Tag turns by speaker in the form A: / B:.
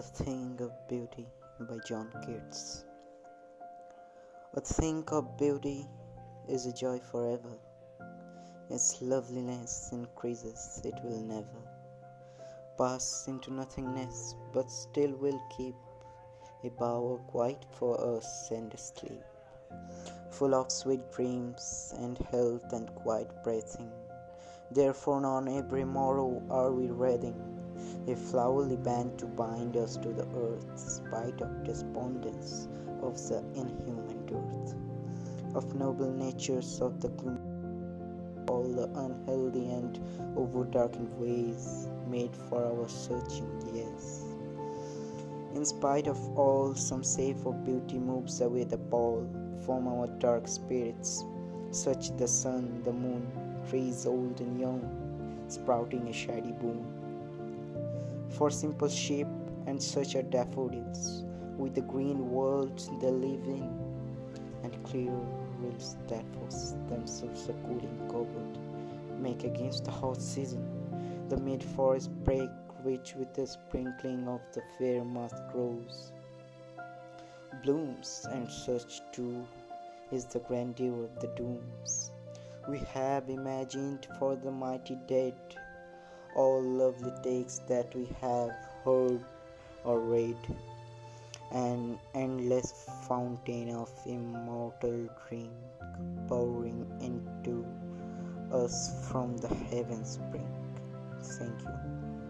A: A Thing of Beauty by John Keats. A thing of beauty is a joy forever. Its loveliness increases, it will never pass into nothingness, but still will keep a bower quite for us and sleep, full of sweet dreams and health and quiet breathing. Therefore, on every morrow are we reading a flowery band to bind us to the earth, spite of despondence of the inhuman dearth, of noble natures of the gloom, all the unhealthy and over-darkened ways made for our searching years. In spite of all, some save of beauty moves away the pall from our dark spirits, such the sun, the moon, trees old and young, sprouting a shady boon for simple sheep and such are daffodils with the green world they live in and clear rills that was themselves a cooling cupboard make against the hot season. The mid forest break which with the sprinkling of the fair moth grows blooms and such too is the grandeur of the dooms. We have imagined for the mighty dead all lovely takes that we have heard or read, an endless fountain of immortal drink pouring into us from the heaven's brink. Thank you.